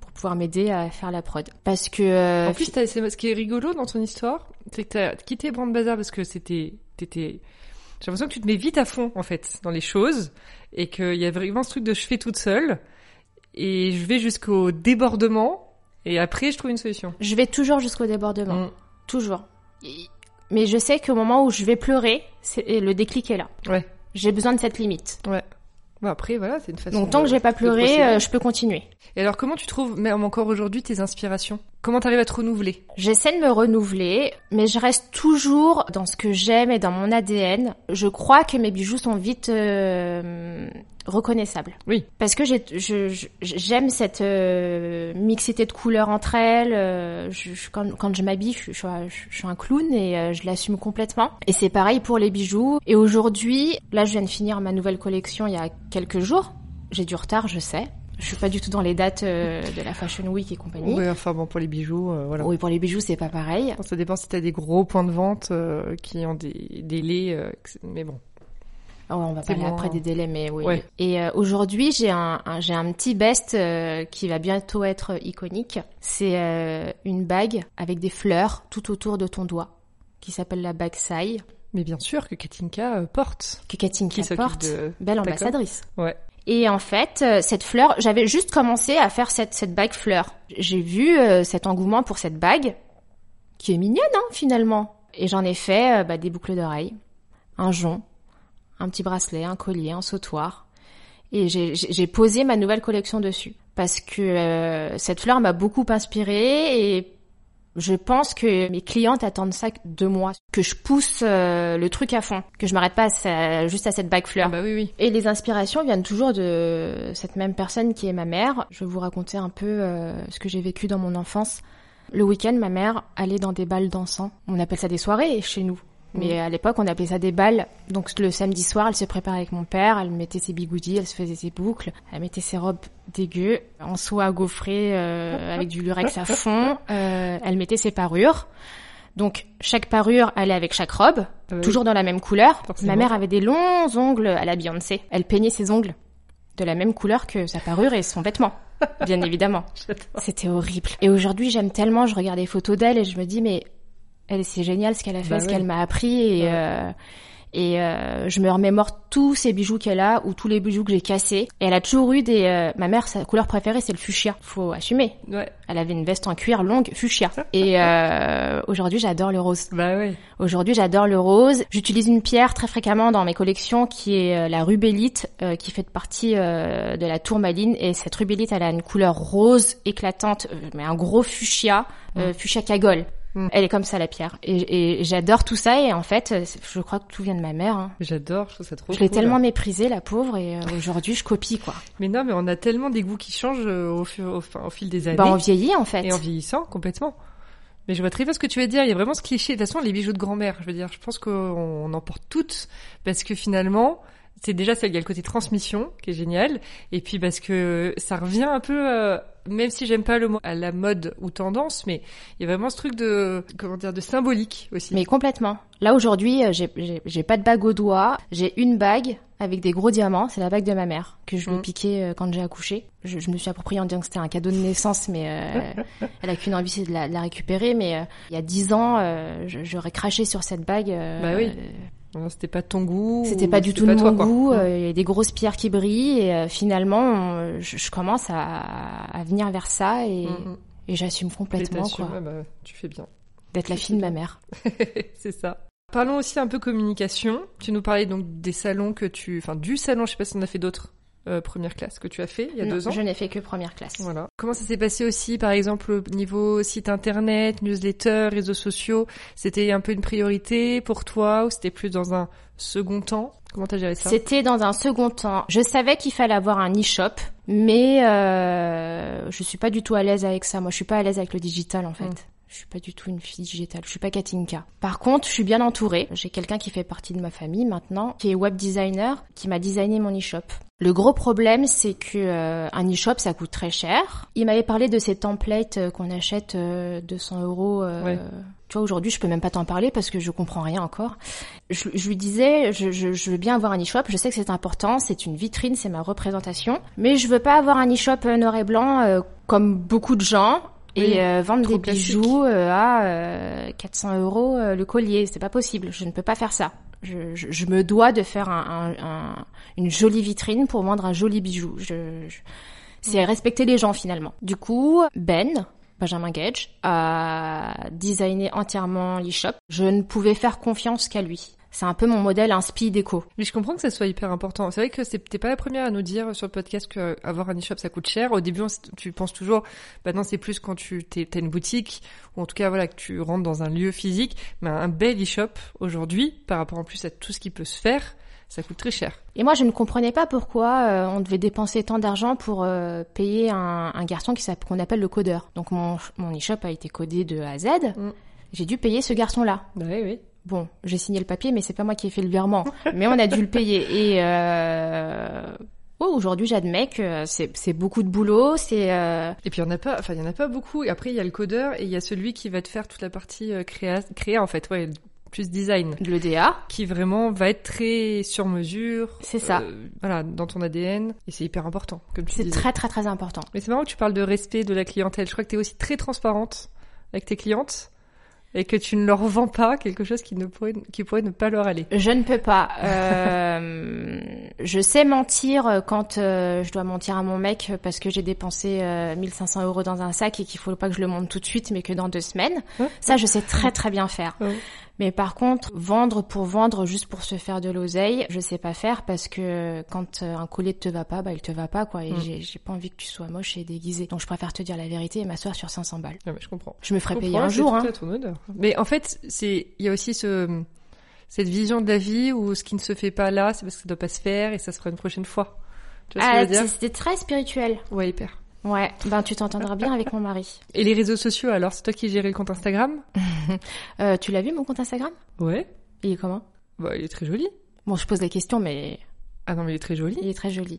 pour pouvoir m'aider à faire la prod. Parce que euh, En plus, ce qui est rigolo dans ton histoire, c'est que t'as quitté Brand Bazar parce que c'était, t'étais, j'ai l'impression que tu te mets vite à fond, en fait, dans les choses, et qu'il y a vraiment ce truc de je fais toute seule, et je vais jusqu'au débordement, et après, je trouve une solution. je vais toujours jusqu'au débordement, Mm. toujours. Mais je sais qu'au moment où je vais pleurer, c'est le déclic est là. Ouais. J'ai besoin de cette limite. Ouais. Bon, après, voilà, c'est une façon Donc tant de- que j'ai pas pleuré, euh, je peux continuer. Et alors, comment tu trouves, même encore aujourd'hui, tes inspirations? Comment t'arrives à te renouveler? J'essaie de me renouveler, mais je reste toujours dans ce que j'aime et dans mon ADN. Je crois que mes bijoux sont vite euh, reconnaissables. Oui. Parce que j'aime cette euh, mixité de couleurs entre elles. euh, je- je- quand, quand je m'habille, je, je suis un- je suis un clown et euh, je l'assume complètement. Et c'est pareil pour les bijoux. Et aujourd'hui, là, je viens de finir ma nouvelle collection il y a quelques jours. J'ai du retard, je sais. Je suis pas du tout dans les dates euh, de la Fashion Week et compagnie. Ouais, enfin bon, pour les bijoux, euh, voilà. Oui, pour les bijoux, c'est pas pareil. Ça dépend si t'as des gros points de vente euh, qui ont des délais, mais bon. Oh, on va parler après des délais, mais oui. Ouais. Et euh, aujourd'hui, j'ai un, un- j'ai un petit best euh, qui va bientôt être iconique. C'est euh, une bague avec des fleurs tout autour de ton doigt, qui s'appelle la bague Sai, Mais bien sûr que Katinka porte. que Katinka Qui porte. de... Belle ambassadrice. Ouais. Et en fait, euh, cette fleur, j'avais juste commencé à faire cette, cette bague fleur. J'ai vu euh, cet engouement pour cette bague, qui est mignonne hein, finalement. Et j'en ai fait euh, bah, des boucles d'oreilles, un jonc, un petit bracelet, un collier, un sautoir. Et j'ai- posé ma nouvelle collection dessus. Parce que euh, cette fleur m'a beaucoup inspirée et je pense que mes clientes attendent ça de moi. Que je pousse euh, le truc à fond. Que je m'arrête pas à ça- juste à cette bague fleur. Ah bah oui, oui. Et les inspirations viennent toujours de cette même personne qui est ma mère. Je vais vous raconter un peu euh, ce que j'ai vécu dans mon enfance. Le week-end, ma mère allait dans des balles dansants. On appelle ça des soirées chez nous. Mais à l'époque, on appelait ça des balles. Donc le samedi soir, elle se préparait avec mon père, elle mettait ses bigoudis, elle se faisait ses boucles, elle mettait ses robes dégueu, en soie gaufrée euh, avec du lurex à fond, euh, elle mettait ses parures. Donc chaque parure allait avec chaque robe, toujours dans la même couleur. Forcément. Ma mère avait des longs ongles à la Beyoncé. Elle peignait ses ongles de la même couleur que sa parure et son vêtement, bien évidemment. [LAUGHS] C'était horrible. Et aujourd'hui, j'aime tellement, je regarde des photos d'elle et je me dis, mais elle, c'est génial ce qu'elle a fait, Bah ce qu'elle m'a appris et, Ouais. euh, et euh, je me remémore tous ces bijoux qu'elle a ou tous les bijoux que j'ai cassés. Et elle a toujours eu des. euh, ma mère, sa couleur préférée, c'est le fuchsia. Faut assumer. Ouais. Elle avait une veste en cuir longue fuchsia. Et euh, aujourd'hui, j'adore le rose. Bah ouais. Aujourd'hui, j'adore le rose. J'utilise une pierre très fréquemment dans mes collections qui est euh, la rubellite, euh, qui fait partie euh, de la tourmaline. Et cette rubellite, elle a une couleur rose éclatante, mais un gros fuchsia, euh, fuchsia cagole. Mm. Elle est comme ça, la pierre. Et, et j'adore tout ça. Et en fait, je crois que tout vient de ma mère. hein. J'adore, je trouve ça trop Je l'ai cool. tellement méprisée, la pauvre. Et euh, aujourd'hui, je copie, quoi. Mais non, mais on a tellement des goûts qui changent euh, au, fur- au, fil des années. Bah, on vieillit, en fait. Et en vieillissant, complètement. Mais je vois très bien ce que tu veux dire. Il y a vraiment ce cliché. De toute façon, les bijoux de grand-mère, je veux dire, je pense qu'on on en porte toutes. Parce que finalement, c'est déjà ça, il y a le côté transmission, qui est génial. Et puis parce que ça revient un peu, euh, même si j'aime pas le mot à la mode ou tendance, mais il y a vraiment ce truc de, comment dire, de symbolique aussi. Mais complètement. Là aujourd'hui, euh, j'ai- pas de bague au doigt. J'ai une bague avec des gros diamants. C'est la bague de ma mère que je lui ai Mm. piquée euh, quand j'ai accouché. Je, je me suis appropriée en disant que c'était un cadeau de naissance, mais euh, [LAUGHS] elle a qu'une envie, c'est de la, de la récupérer. Mais euh, il y a dix ans, euh, j'aurais craché sur cette bague. Bah oui. Euh, C'était pas ton goût. C'était pas du tout toi, mon goût. Euh, Il y a des grosses pierres qui brillent et euh, finalement, je, je commence à, à venir vers ça et, Mm, mm. et j'assume complètement quoi, bah, tu fais bien. d'être la fille de ma mère. [LAUGHS] c'est ça. Parlons aussi un peu communication. Tu nous parlais donc des salons que tu, enfin du salon, je sais pas si on a fait d'autres euh, première classe que tu as fait il y a Non, deux ans. Je n'ai fait que première classe. Voilà. Comment ça s'est passé aussi, par exemple, au niveau site internet, newsletter, réseaux sociaux? C'était un peu une priorité pour toi ou c'était plus dans un second temps? Comment t'as géré ça? C'était dans un second temps. Je savais qu'il fallait avoir un e-shop, mais euh, je suis pas du tout à l'aise avec ça. Moi, je suis pas à l'aise avec le digital en fait. Mm. Je suis pas du tout une fille digitale. Je suis pas Katinka. Par contre, je suis bien entourée. J'ai quelqu'un qui fait partie de ma famille maintenant, qui est web designer, qui m'a designé mon e-shop. Le gros problème, c'est que euh, un e-shop, ça coûte très cher. Il m'avait parlé de ces templates euh, qu'on achète euh, 200 euros. euh, Ouais. Tu vois, aujourd'hui, je peux même pas t'en parler parce que je comprends rien encore. Je, je lui disais, je, je, je veux bien avoir un e-shop. Je sais que c'est important, c'est une vitrine, c'est ma représentation, mais je veux pas avoir un e-shop euh, noir et blanc euh, comme beaucoup de gens. Oui, et euh, vendre des classique. bijoux euh, à euh, 400 euros euh, le collier, c'est pas possible. Je ne peux pas faire ça. Je, je, je me dois de faire un, un- un- une jolie vitrine pour vendre un joli bijou. Je, je- c'est respecter les gens finalement. Du coup, Ben, Benjamin Gage, a designé entièrement l'e-shop. Je ne pouvais faire confiance qu'à lui. C'est un peu mon modèle inspi déco. Mais je comprends que ça soit hyper important. C'est vrai que t'es pas la première à nous dire sur le podcast que avoir un e-shop ça coûte cher. Au début, tu penses toujours, bah non, c'est plus quand tu t'as une boutique ou en tout cas voilà que tu rentres dans un lieu physique. Mais un bel e-shop aujourd'hui, par rapport en plus à tout ce qui peut se faire, ça coûte très cher. Et moi, je ne comprenais pas pourquoi euh, on devait dépenser tant d'argent pour euh, payer un, un garçon qui qu'on appelle le codeur. Donc mon mon e-shop a été codé de A à Z. Mm. J'ai dû payer ce garçon-là. Bah oui, oui. Bon, j'ai signé le papier, mais c'est pas moi qui ai fait le virement. [LAUGHS] mais on a dû le payer. Et euh... oh, aujourd'hui, j'admets que c'est beaucoup de boulot. C'est euh... et puis il y en a pas. Enfin, il y en a pas beaucoup. Et après, il y a le codeur et il y a celui qui va te faire toute la partie euh, créa, créa en fait. Ouais, plus design. Le DA. Qui vraiment va être très sur mesure. C'est ça. Euh, voilà, dans ton ADN. Et c'est hyper important, comme tu C'est très, très, très important. Mais c'est marrant que tu parles de respect de la clientèle. Je crois que tu es aussi très transparente avec tes clientes et que tu ne leur vends pas quelque chose qui ne pourrait qui pourrait ne pas leur aller. Je ne peux pas. Euh, [LAUGHS] je sais mentir quand euh, je dois mentir à mon mec parce que j'ai dépensé euh, 1500 euros dans un sac et qu'il faut pas que je le monte tout de suite mais que dans deux semaines. Ça, je sais très très bien faire. Mais par contre, vendre pour vendre juste pour se faire de l'oseille, je sais pas faire parce que quand euh, un collier te va pas, bah il te va pas quoi. Et mm. j'ai pas envie que tu sois moche et déguisé. Donc je préfère te dire la vérité et m'asseoir sur 500 balles. Ah, mais je comprends. Je me ferai payer un jour. Hein. Mais en fait, c'est il y a aussi ce cette vision de la vie où ce qui ne se fait pas là, c'est parce que ça doit pas se faire et ça se fera une prochaine fois. Tu vois ah, C'était très spirituel. Ouais, hyper. Ouais, ben tu t'entendras bien avec mon mari. [LAUGHS] Et les réseaux sociaux, alors c'est toi qui gères le compte Instagram? Euh, Tu l'as vu mon compte Instagram? Ouais. Il est comment? Bah il est très joli. Bon, je pose la question, mais ah non, mais il est très joli. Il est très joli.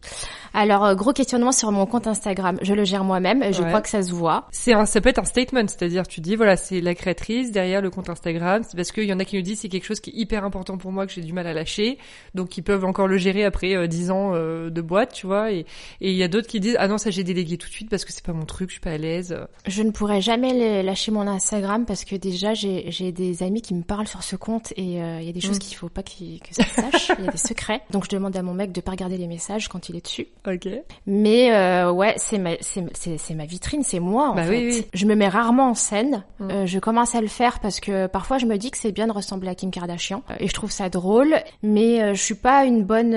Alors, euh, gros questionnement sur mon compte Instagram. Je le gère moi-même. Je crois que ça se voit. C'est un, ça peut être un statement, c'est-à-dire tu dis voilà, c'est la créatrice derrière le compte Instagram. C'est parce qu'il y en a qui nous disent c'est quelque chose qui est hyper important pour moi que j'ai du mal à lâcher, donc ils peuvent encore le gérer après euh, 10 ans euh, de boîte, tu vois. Et il y a d'autres qui disent ah non ça j'ai délégué tout de suite parce que c'est pas mon truc, je suis pas à l'aise. Je ne pourrais jamais lâcher mon Instagram parce que déjà j'ai des amis qui me parlent sur ce compte et euh, il y a des choses mm. qu'il faut pas que ça sache. Il y a des secrets. Donc je demande à mon mec de pas regarder les messages quand il est dessus. Ok. Mais euh, ouais, c'est ma, c'est, ma vitrine, c'est moi en bah fait. Oui, Je me mets rarement en scène. Mm. Euh, je commence à le faire parce que parfois je me dis que c'est bien de ressembler à Kim Kardashian et je trouve ça drôle. Mais euh, je suis pas une bonne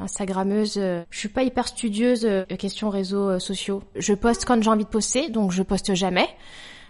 Instagrammeuse. Je suis pas hyper studieuse de questions réseaux sociaux. Je poste quand j'ai envie de poster, donc je poste jamais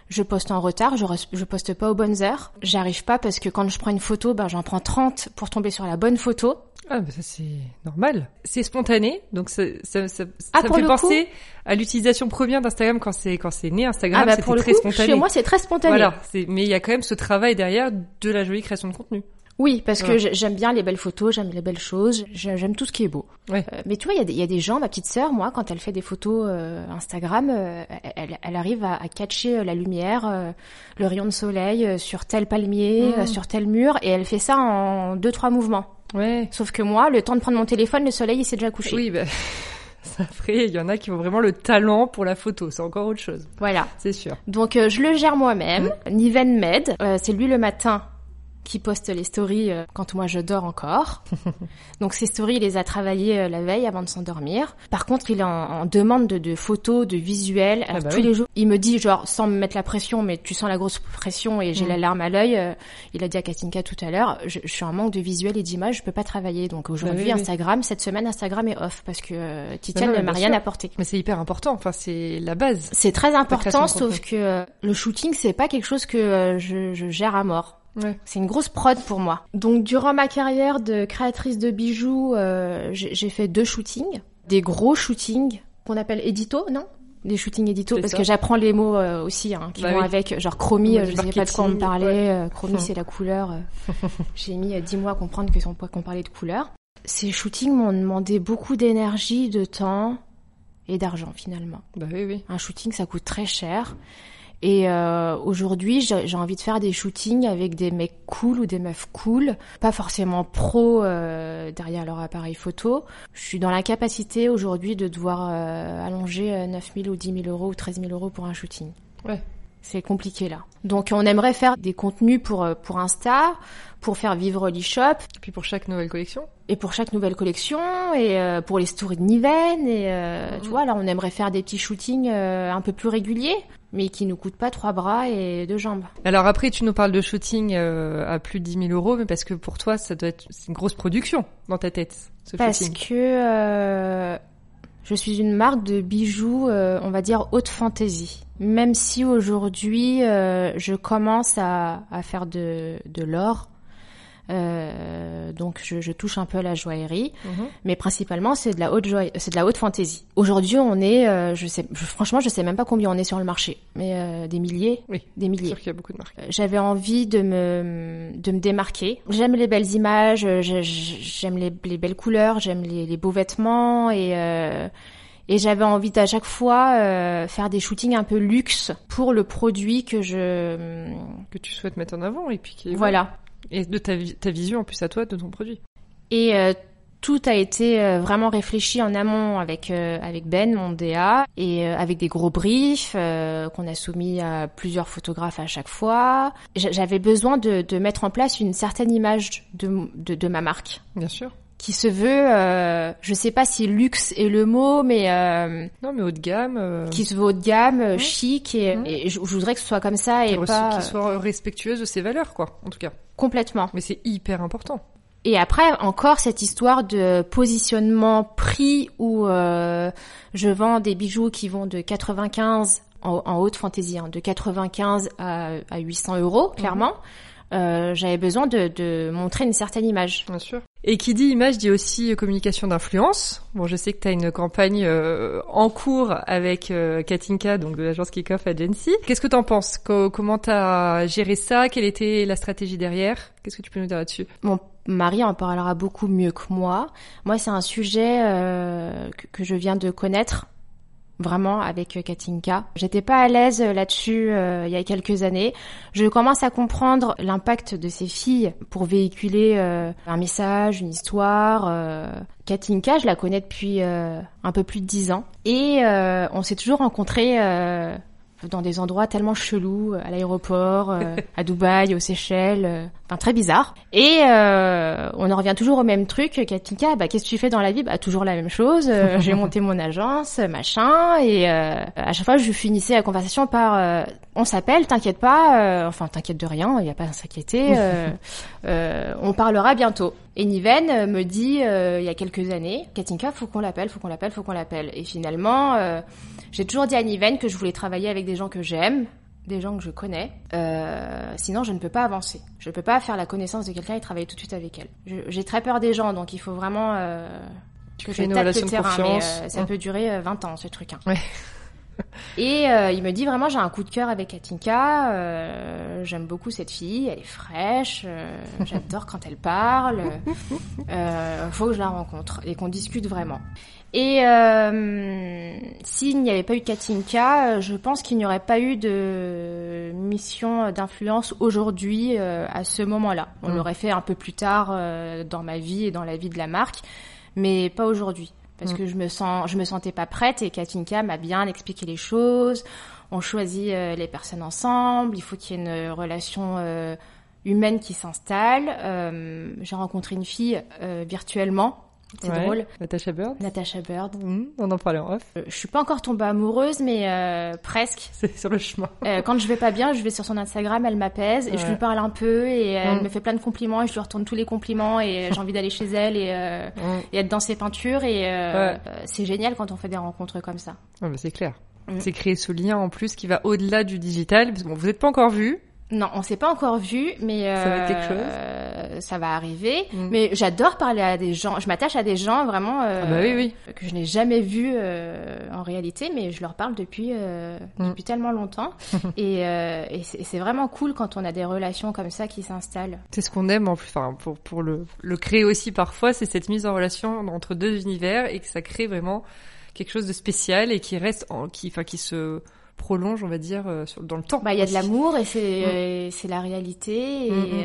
je poste en retard, je, je poste pas aux bonnes heures. J'arrive pas parce que quand je prends une photo, ben j'en prends 30 pour tomber sur la bonne photo. Ah, bah ça c'est normal. C'est spontané, donc ça, ça, ça, ah, ça me fait penser à l'utilisation première d'Instagram quand c'est quand c'est né Instagram, ah bah c'était très spontané. Chez moi, c'est très spontané. Voilà, mais il y a quand même ce travail derrière de la jolie création de contenu. Oui, parce que j'aime bien les belles photos, j'aime les belles choses, j'aime tout ce qui est beau. Ouais. Euh, mais tu vois, il y, y, a des gens, ma petite sœur, moi, quand elle fait des photos euh, Instagram, euh, elle, elle, arrive à, à catcher la lumière, le rayon de soleil sur tel palmier, mmh. sur tel mur, et elle fait ça en deux trois mouvements. Ouais. Sauf que moi, le temps de prendre mon téléphone, le soleil, il s'est déjà couché. Oui, bah... [LAUGHS] Après, il y en a qui ont vraiment le talent pour la photo, c'est encore autre chose. Voilà. C'est sûr. Donc, euh, je le gère moi-même. Mmh. Niven Med, euh, c'est lui le matin qui poste les stories euh, quand moi je dors encore. [LAUGHS] Donc ces stories, il les a travaillées euh, la veille avant de s'endormir. Par contre, il est en, demande de, photos, de visuels ah bah tous les jours. Il me dit genre sans me mettre la pression, mais tu sens la grosse pression et j'ai mm. la larme à l'œil. Euh, il a dit à Katinka tout à l'heure, je, suis en manque de visuels et d'images, je peux pas travailler. Donc aujourd'hui, bah Instagram, cette semaine, Instagram est off parce que Titiane ne m'a rien apporté. Mais c'est hyper important. Enfin, c'est la base. C'est très important, sauf que le shooting, c'est pas quelque chose que je, je gère à mort. C'est une grosse prod pour moi. Donc durant ma carrière de créatrice de bijoux, euh, j'ai fait deux shootings, des gros shootings qu'on appelle édito, non? Des shootings édito parce que j'apprends les mots euh, aussi hein, qui bah vont avec. Genre chromie je sais pas de quoi on me parlait euh, chromie c'est la couleur [LAUGHS] j'ai mis dix mois à comprendre que qu'on parlait de couleur. Ces shootings m'ont demandé beaucoup d'énergie de temps et d'argent finalement. Bah oui oui. Un shooting ça coûte très cher et euh, aujourd'hui, j'ai envie de faire des shootings avec des mecs cool ou des meufs cool, pas forcément pro euh, derrière leur appareil photo. Je suis dans l'incapacité aujourd'hui de devoir euh, allonger 9 000 ou 10 000 euros ou 13 000 euros pour un shooting. Ouais. C'est compliqué là. Donc on aimerait faire des contenus pour euh, pour Insta, pour faire vivre l'e-shop. Et puis pour chaque nouvelle collection. Et pour chaque nouvelle collection et euh, pour les stories de Niven et euh, tu vois là on aimerait faire des petits shootings un peu plus réguliers. Mais qui nous coûte pas trois bras et deux jambes. Alors après, tu nous parles de shooting euh, à plus de 10 000 euros, mais parce que pour toi, ça doit être une grosse production dans ta tête, ce Parce shooting. que euh, je suis une marque de bijoux, euh, on va dire haute fantaisie. Même si aujourd'hui euh, je commence à, à faire de, de l'or, euh, donc je, je touche un peu à la joaillerie, Mhm. mais principalement c'est de la haute joie, c'est de la haute fantaisie. Aujourd'hui on est, euh, je sais, je- franchement je sais même pas combien on est sur le marché, mais euh, des milliers, Oui, des milliers. sûr qu'il y a beaucoup de marques. Euh, J'avais envie de me de me démarquer. J'aime les belles images, euh, j'aime les, les belles couleurs, j'aime les, les beaux vêtements et euh, et j'avais envie d'à chaque fois euh, faire des shootings un peu luxe pour le produit que je Que tu souhaites mettre en avant et puis qui voilà. Et de ta, ta vision en plus à toi de ton produit. Et euh, tout a été euh, vraiment réfléchi en amont avec euh, avec Ben, mon DA, et euh, avec des gros briefs qu'on a soumis à plusieurs photographes à chaque fois. J'a- J'avais besoin de, de mettre en place une certaine image de, de, de ma marque Bien sûr. qui se veut, euh, je sais pas si luxe est le mot, mais euh, Non, mais haut de gamme. Euh, qui se veut haut de gamme, Mmh. chic, et, Mmh. et je, je voudrais que ce soit comme ça et pas qui soit respectueuse de ses valeurs, quoi. En tout cas. Complètement. Mais c'est hyper important. Et après, encore cette histoire de positionnement prix où euh, je vends des bijoux qui vont de 95 en, en haute fantaisie, hein, de 95 à, à 800 euros, clairement. Euh, J'avais besoin de, de montrer une certaine image. Bien sûr. Et qui dit image dit aussi euh, communication d'influence. Bon, je sais que tu as une campagne euh, en cours avec euh, Katinka, donc de l'agence Kickoff Agency. Qu'est-ce que t'en penses? Co- Comment t'as géré ça? Quelle était la stratégie derrière? Qu'est-ce que tu peux nous dire là-dessus? Mon mari en parlera beaucoup mieux que moi. Moi, c'est un sujet euh, que, que je viens de connaître vraiment avec euh, Katinka. J'étais pas à l'aise euh, là-dessus euh, il y a quelques années. Je commence à comprendre l'impact de ces filles pour véhiculer euh, un message, une histoire. euh. Katinka, je la connais depuis euh, un peu plus de dix ans et on s'est toujours rencontrés dans des endroits tellement chelous, à l'aéroport, euh, [LAUGHS] à Dubaï, aux Seychelles, euh, enfin très bizarre. Et euh, on en revient toujours au même truc. Katinka, bah qu'est-ce que tu fais dans la vie? Bah toujours la même chose. Euh, [LAUGHS] J'ai monté mon agence, machin. Et euh, à chaque fois, je finissais la conversation par euh, on s'appelle, t'inquiète pas. euh, enfin, t'inquiète de rien, il n'y a pas à s'inquiéter. euh, [LAUGHS] euh, on parlera bientôt. Et Niven euh, me dit euh, il y a quelques années, Katinka, faut qu'on l'appelle, faut qu'on l'appelle, faut qu'on l'appelle. Et finalement, euh, j'ai toujours dit à Niven que je voulais travailler avec des gens que j'aime, des gens que je connais. Euh, sinon, je ne peux pas avancer. Je ne peux pas faire la connaissance de quelqu'un et travailler tout de suite avec elle. J'ai très peur des gens, donc il faut vraiment euh, que je une tâte relation le terrain. confiance. Mais euh, ça Mmh. peut durer euh, 20 ans, ce truc. hein. Ouais. [LAUGHS] Et euh, il me dit vraiment j'ai un coup de cœur avec Katinka, euh, j'aime beaucoup cette fille, elle est fraîche, euh, j'adore quand elle parle, [LAUGHS] euh, faut que je la rencontre et qu'on discute vraiment. Et euh, s'il n'y avait pas eu Katinka, euh, je pense qu'il n'y aurait pas eu de mission d'influence aujourd'hui euh, à ce moment-là. On Mm. l'aurait fait un peu plus tard euh, dans ma vie et dans la vie de la marque, mais pas aujourd'hui parce Mm. que je me sens, je me sentais pas prête et Katinka m'a bien expliqué les choses. On choisit les personnes ensemble. Il faut qu'il y ait une relation humaine qui s'installe. J'ai rencontré une fille virtuellement. C'est Ouais. drôle. Natasha Bird. Natasha Bird. Mmh, on en parlait en off. Euh, Je suis pas encore tombée amoureuse, mais euh, presque. [LAUGHS] C'est sur le chemin. Euh, quand je vais pas bien, je vais sur son Instagram, elle m'apaise et je lui parle un peu et elle Mm. me fait plein de compliments et je lui retourne tous les compliments et j'ai envie d'aller chez elle et, euh, Mmh. et être dans ses peintures et euh, Ouais. euh, c'est génial quand on fait des rencontres comme ça. Ah, c'est clair. Mm. C'est créer ce lien en plus qui va au-delà du digital. Parce que bon, vous n'êtes pas encore vus. Non, on s'est pas encore vu, mais Ça va être quelque chose? euh, ça va arriver. Mm. Mais j'adore parler à des gens. Je m'attache à des gens vraiment euh, Ah bah oui, oui. que je n'ai jamais vus euh, en réalité, mais je leur parle depuis euh, Mm. depuis tellement longtemps. [LAUGHS] et euh, et c'est c'est vraiment cool quand on a des relations comme ça qui s'installent. C'est ce qu'on aime en plus, enfin, pour, pour le, le créer aussi parfois, c'est cette mise en relation entre deux univers et que ça crée vraiment quelque chose de spécial et qui reste, en, qui, enfin, qui se prolonge, on va dire, euh, sur, dans le temps. Bah il y a de l'amour et c'est Mm. euh, c'est la réalité et il y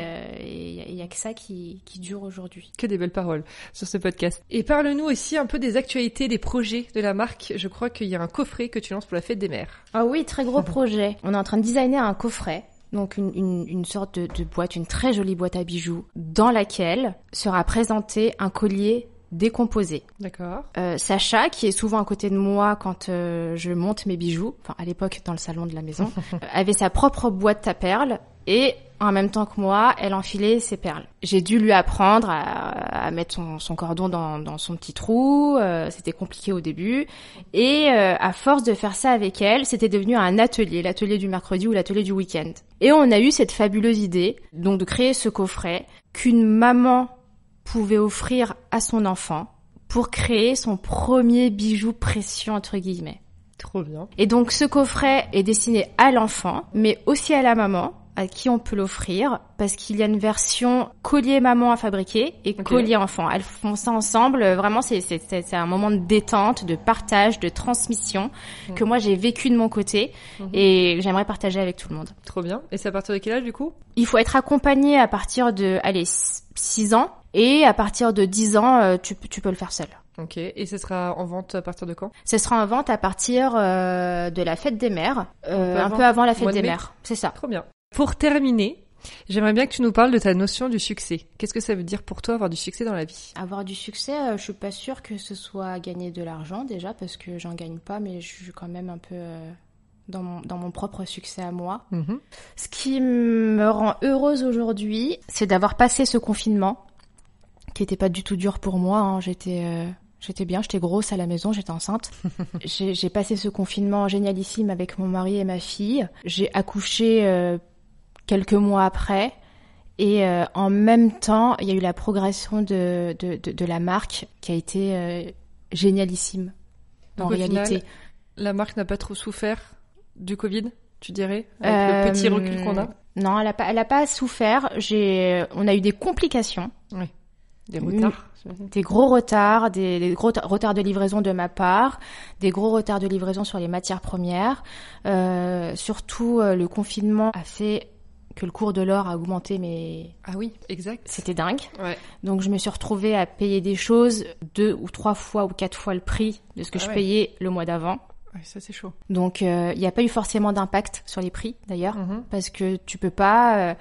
a- il y, a que ça qui qui dure aujourd'hui. Que des belles paroles sur ce podcast. Et parle-nous aussi un peu des actualités, des projets de la marque. Je crois qu'il y a un coffret que tu lances pour la fête des mères. Ah oui, très gros projet. On est en train de designer un coffret. Donc une, une, une sorte de, de boîte, une très jolie boîte à bijoux, dans laquelle sera présenté un collier décomposé. D'accord. Euh, Sacha, qui est souvent à côté de moi quand euh, je monte mes bijoux, enfin à l'époque dans le salon de la maison, [LAUGHS] euh, avait sa propre boîte à perles et en même temps que moi, elle enfilait ses perles. J'ai dû lui apprendre à, à mettre son, son cordon dans, dans, son petit trou. euh, c'était compliqué au début. Et euh, à force de faire ça avec elle, c'était devenu un atelier, l'atelier du mercredi ou l'atelier du week-end. Et on a eu cette fabuleuse idée, donc de créer ce coffret qu'une maman pouvait offrir à son enfant pour créer son premier bijou précieux entre guillemets. Trop bien. Et donc ce coffret est destiné à l'enfant, mais aussi à la maman, à qui on peut l'offrir, parce qu'il y a une version collier maman à fabriquer et collier enfant. Elles font ça ensemble. euh, Vraiment, c'est c'est c'est c'est un moment de détente, de partage, de transmission que moi j'ai vécu de mon côté Mhm. et j'aimerais partager avec tout le monde. Trop bien. Et c'est à partir de quel âge du coup? Il faut être accompagné à partir de, allez, 6 ans. Et à partir de 10 ans, euh, tu, peux- tu peux le faire seul. Ok. Et ce sera en vente à partir de quand? Ce sera en vente à partir euh, de la fête des mères, euh, un peu avant la fête de des mères. C'est ça. Trop bien. Pour terminer, j'aimerais bien que tu nous parles de ta notion du succès. Qu'est-ce que ça veut dire pour toi avoir du succès dans la vie? Avoir du succès, euh, je suis pas sûre que ce soit gagner de l'argent déjà parce que j'en gagne pas, mais je suis quand même un peu euh, dans mon dans mon propre succès à moi. Mhm. Ce qui me rend heureuse aujourd'hui, c'est d'avoir passé ce confinement, qui était pas du tout dur pour moi. hein. J'étais euh, j'étais bien, j'étais grosse à la maison, j'étais enceinte. [LAUGHS] j'ai j'ai passé ce confinement génialissime avec mon mari et ma fille. J'ai accouché euh, quelques mois après. Et euh, en même temps, il y a eu la progression de, de, de, de la marque qui a été euh, génialissime. En réalité. final, La marque n'a pas trop souffert du Covid, tu dirais Avec le petit Euh, recul qu'on a? Non, elle a pas, elle a pas souffert. J'ai, on a eu des complications, Des retards des gros retards, des, des gros ta- retards de livraison de ma part, des gros retards de livraison sur les matières premières. Surtout, le confinement a fait que le cours de l'or a augmenté, mais Ah oui, exact. c'était dingue. Ouais. Donc, je me suis retrouvée à payer des choses deux ou trois fois ou quatre fois le prix de ce que Ah je ouais. payais le mois d'avant. Ouais, ça c'est chaud. Donc, euh, il n'y a pas eu forcément d'impact sur les prix, d'ailleurs. Mhm. parce que tu peux pas euh,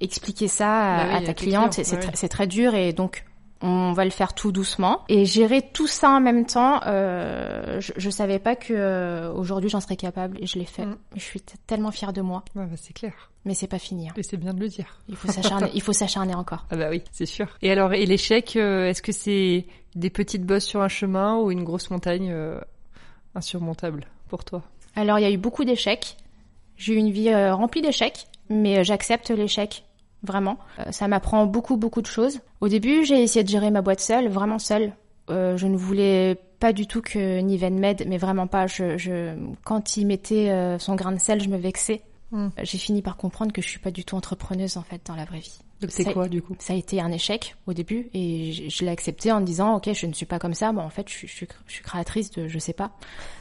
expliquer ça à, Bah oui, à ta cliente, tr- c'est très dur et donc on va le faire tout doucement et gérer tout ça en même temps. Euh, je, je savais pas que euh, aujourd'hui j'en serais capable et je l'ai fait. Mm. Je suis tellement fière de moi, Ouais, bah, c'est clair. mais c'est pas fini. hein. Et c'est bien de le dire. Il faut s'acharner, il faut s'acharner encore. [LAUGHS] Ah bah oui, c'est sûr. Et alors, et l'échec, euh, est-ce que c'est des petites bosses sur un chemin ou une grosse montagne euh, insurmontable pour toi? Alors il y a eu beaucoup d'échecs. J'ai eu une vie euh, remplie d'échecs, mais j'accepte l'échec. Vraiment, Euh, ça m'apprend beaucoup beaucoup de choses. Au début, j'ai essayé de gérer ma boîte seule, vraiment seule. Euh, je ne voulais pas du tout que Niven m'aide, mais vraiment pas. Je, je, quand il mettait euh, son grain de sel, je me vexais. Hmm. J'ai fini par comprendre que je suis pas du tout entrepreneuse en fait dans la vraie vie. Donc c'est quoi du coup? Ça a été un échec au début et je, je l'ai accepté en me disant ok je ne suis pas comme ça. Bon en fait je, suis- je, suis- je suis créatrice de je sais pas.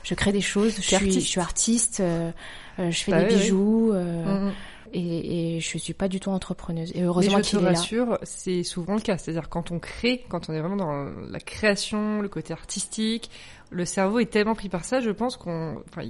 Je crée des choses. Je suis, artiste. je suis artiste. euh, je fais Bah des oui, oui. bijoux euh, Mhm. Et, et je suis pas du tout entrepreneuse. Et heureusement je te qu'il est là. rassure, c'est souvent le cas. C'est-à-dire quand on crée, quand on est vraiment dans la création, le côté artistique, le cerveau est tellement pris par ça, je pense qu'on, enfin,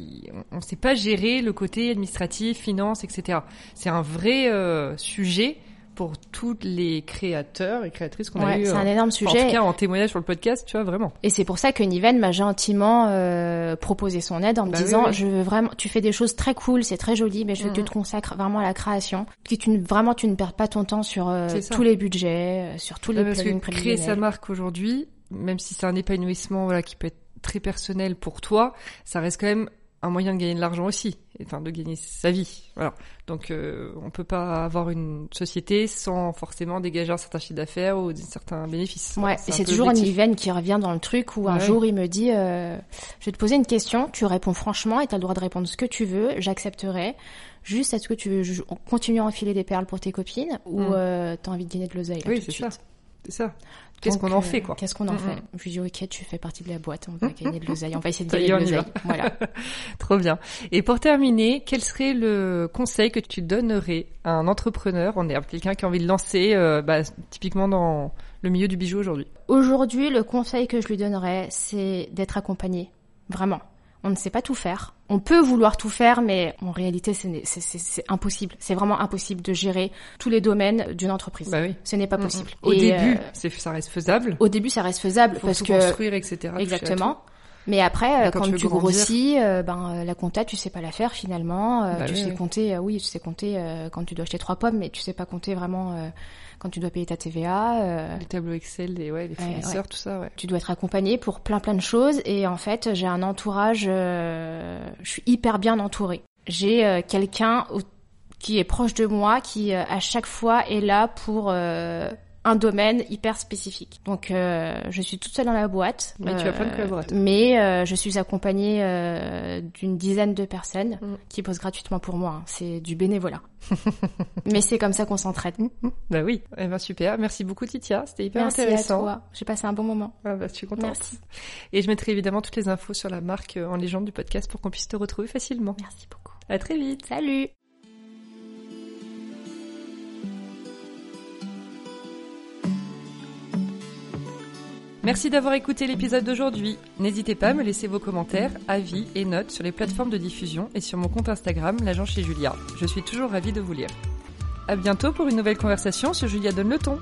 on ne sait pas gérer le côté administratif, finance, etc. C'est un vrai euh, sujet pour tous les créateurs et créatrices qu'on a eu. c'est euh, un énorme enfin, en sujet. tout cas, en témoignage sur le podcast, tu vois, vraiment. Et c'est pour ça que Niven m'a gentiment euh, proposé son aide en me Bah disant oui. je veux vraiment tu fais des choses très cool, c'est très joli, mais je veux que tu Mhm. te consacres vraiment à la création, que tu ne, vraiment tu ne perds pas ton temps sur euh, tous les budgets, euh, sur tous les parce que créer sa marque aujourd'hui, même si c'est un épanouissement voilà qui peut être très personnel pour toi, ça reste quand même un moyen de gagner de l'argent aussi, enfin de gagner sa vie. Voilà. Donc euh, on peut pas avoir une société sans forcément dégager un certain chiffre d'affaires ou certains bénéfices. Ouais, C'est toujours l'objectif. Niven qui revient dans le truc où un Ouais. jour il me dit euh, je vais te poser une question, tu réponds franchement et tu as le droit de répondre ce que tu veux, j'accepterai. Juste est-ce que tu veux continuer à enfiler des perles pour tes copines ou Mm. euh, t'as envie de gagner de l'oseille Oui, tout de c'est ça. suite? C'est ça. Qu'est-ce qu'on en fait quoi Qu'est-ce qu'on en fait? Je lui dis ok, tu fais partie de la boîte, on va gagner de l'oseille, on va essayer de [LAUGHS] gagner est, de on l'oseille. Voilà. [LAUGHS] Trop bien. Et pour terminer, quel serait le conseil que tu donnerais à un entrepreneur, en herbe, quelqu'un qui a envie de lancer, euh, bah, typiquement dans le milieu du bijou aujourd'hui Aujourd'hui, le conseil que je lui donnerais, c'est d'être accompagné. Vraiment. On ne sait pas tout faire. On peut vouloir tout faire, mais en réalité, c'est impossible. C'est vraiment impossible de gérer tous les domaines d'une entreprise. Bah oui. Ce n'est pas possible. Au Et, début, euh, ça reste faisable. au début, ça reste faisable Faut parce tout que construire, etc. exactement. Mais après, euh, quand quand, tu grossis, euh, ben euh, la compta, tu sais pas la faire finalement. Euh, Bah tu oui, sais oui. compter, oui, tu sais compter quand tu dois acheter trois pommes, mais tu sais pas compter vraiment quand tu dois payer ta TVA. Les tableaux Excel, les, ouais, les Ouais, fournisseurs, tout ça, ouais. tu dois être accompagné pour plein plein de choses et en fait j'ai un entourage je suis hyper bien entourée j'ai quelqu'un qui est proche de moi qui à chaque fois est là pour un domaine hyper spécifique donc euh, je suis toute seule dans la boîte Mais tu as plein de collaborateurs. mais euh, je suis accompagnée euh, d'une dizaine de personnes Mm. qui posent gratuitement pour moi hein. c'est du bénévolat [LAUGHS] mais c'est comme ça qu'on s'entraide Bah oui. Eh ben super. Merci beaucoup Titia. C'était hyper merci à intéressant. toi j'ai passé un bon moment Ah bah, je suis contente. Merci. Et je mettrai évidemment toutes les infos sur la marque euh, en légende du podcast pour qu'on puisse te retrouver facilement. merci beaucoup À très vite. salut Merci d'avoir écouté l'épisode d'aujourd'hui. N'hésitez pas à me laisser vos commentaires, avis et notes sur les plateformes de diffusion et sur mon compte Instagram, l'agent chez Julia. Je suis toujours ravie de vous lire. À bientôt pour une nouvelle conversation sur Julia Donne le ton.